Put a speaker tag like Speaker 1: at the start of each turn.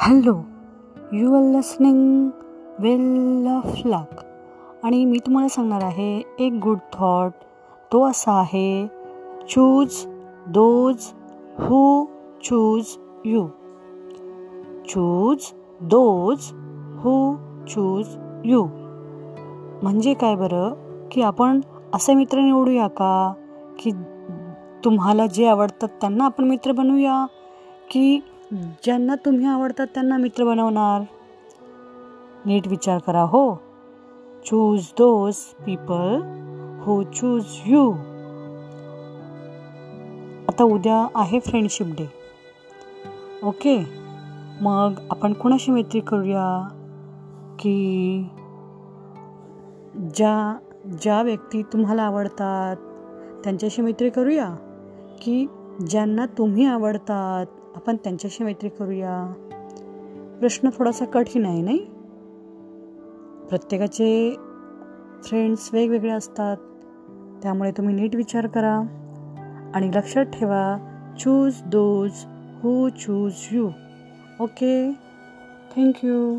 Speaker 1: Hello you are listening well of luck. आणि मी तुम्हाला सांगणार आहे एक गुड थॉट तो असा आहे choose those who choose you. Choose those who choose you. म्हणजे काय बरं? की आपण असे मित्र निवडूया का? की तुम्हाला जे आवडतात त्यांना आपण मित्र बनवूया? की ज्यांना तुम्ही आवडतात त्यांना मित्र बनवणार. नीट विचार करा हो. Choose those people who choose you आता उद्या आहे फ्रेंडशिप डे ओके मग आपण कुणाशी मैत्री करूया? की ज्या ज्या व्यक्ती तुम्हाला आवडतात त्यांच्याशी मैत्री करूया? की ज्यांना तुम्ही आवडतात? आपण त्यांच्याशी मैत्री करूया. प्रश्न थोडासा कठीण आहे नाही? प्रत्येकाचे फ्रेंड्स वेगवेगळे असतात. त्यामुळे तुम्ही नीट विचार करा आणि लक्षात ठेवा choose those who choose you okay thank you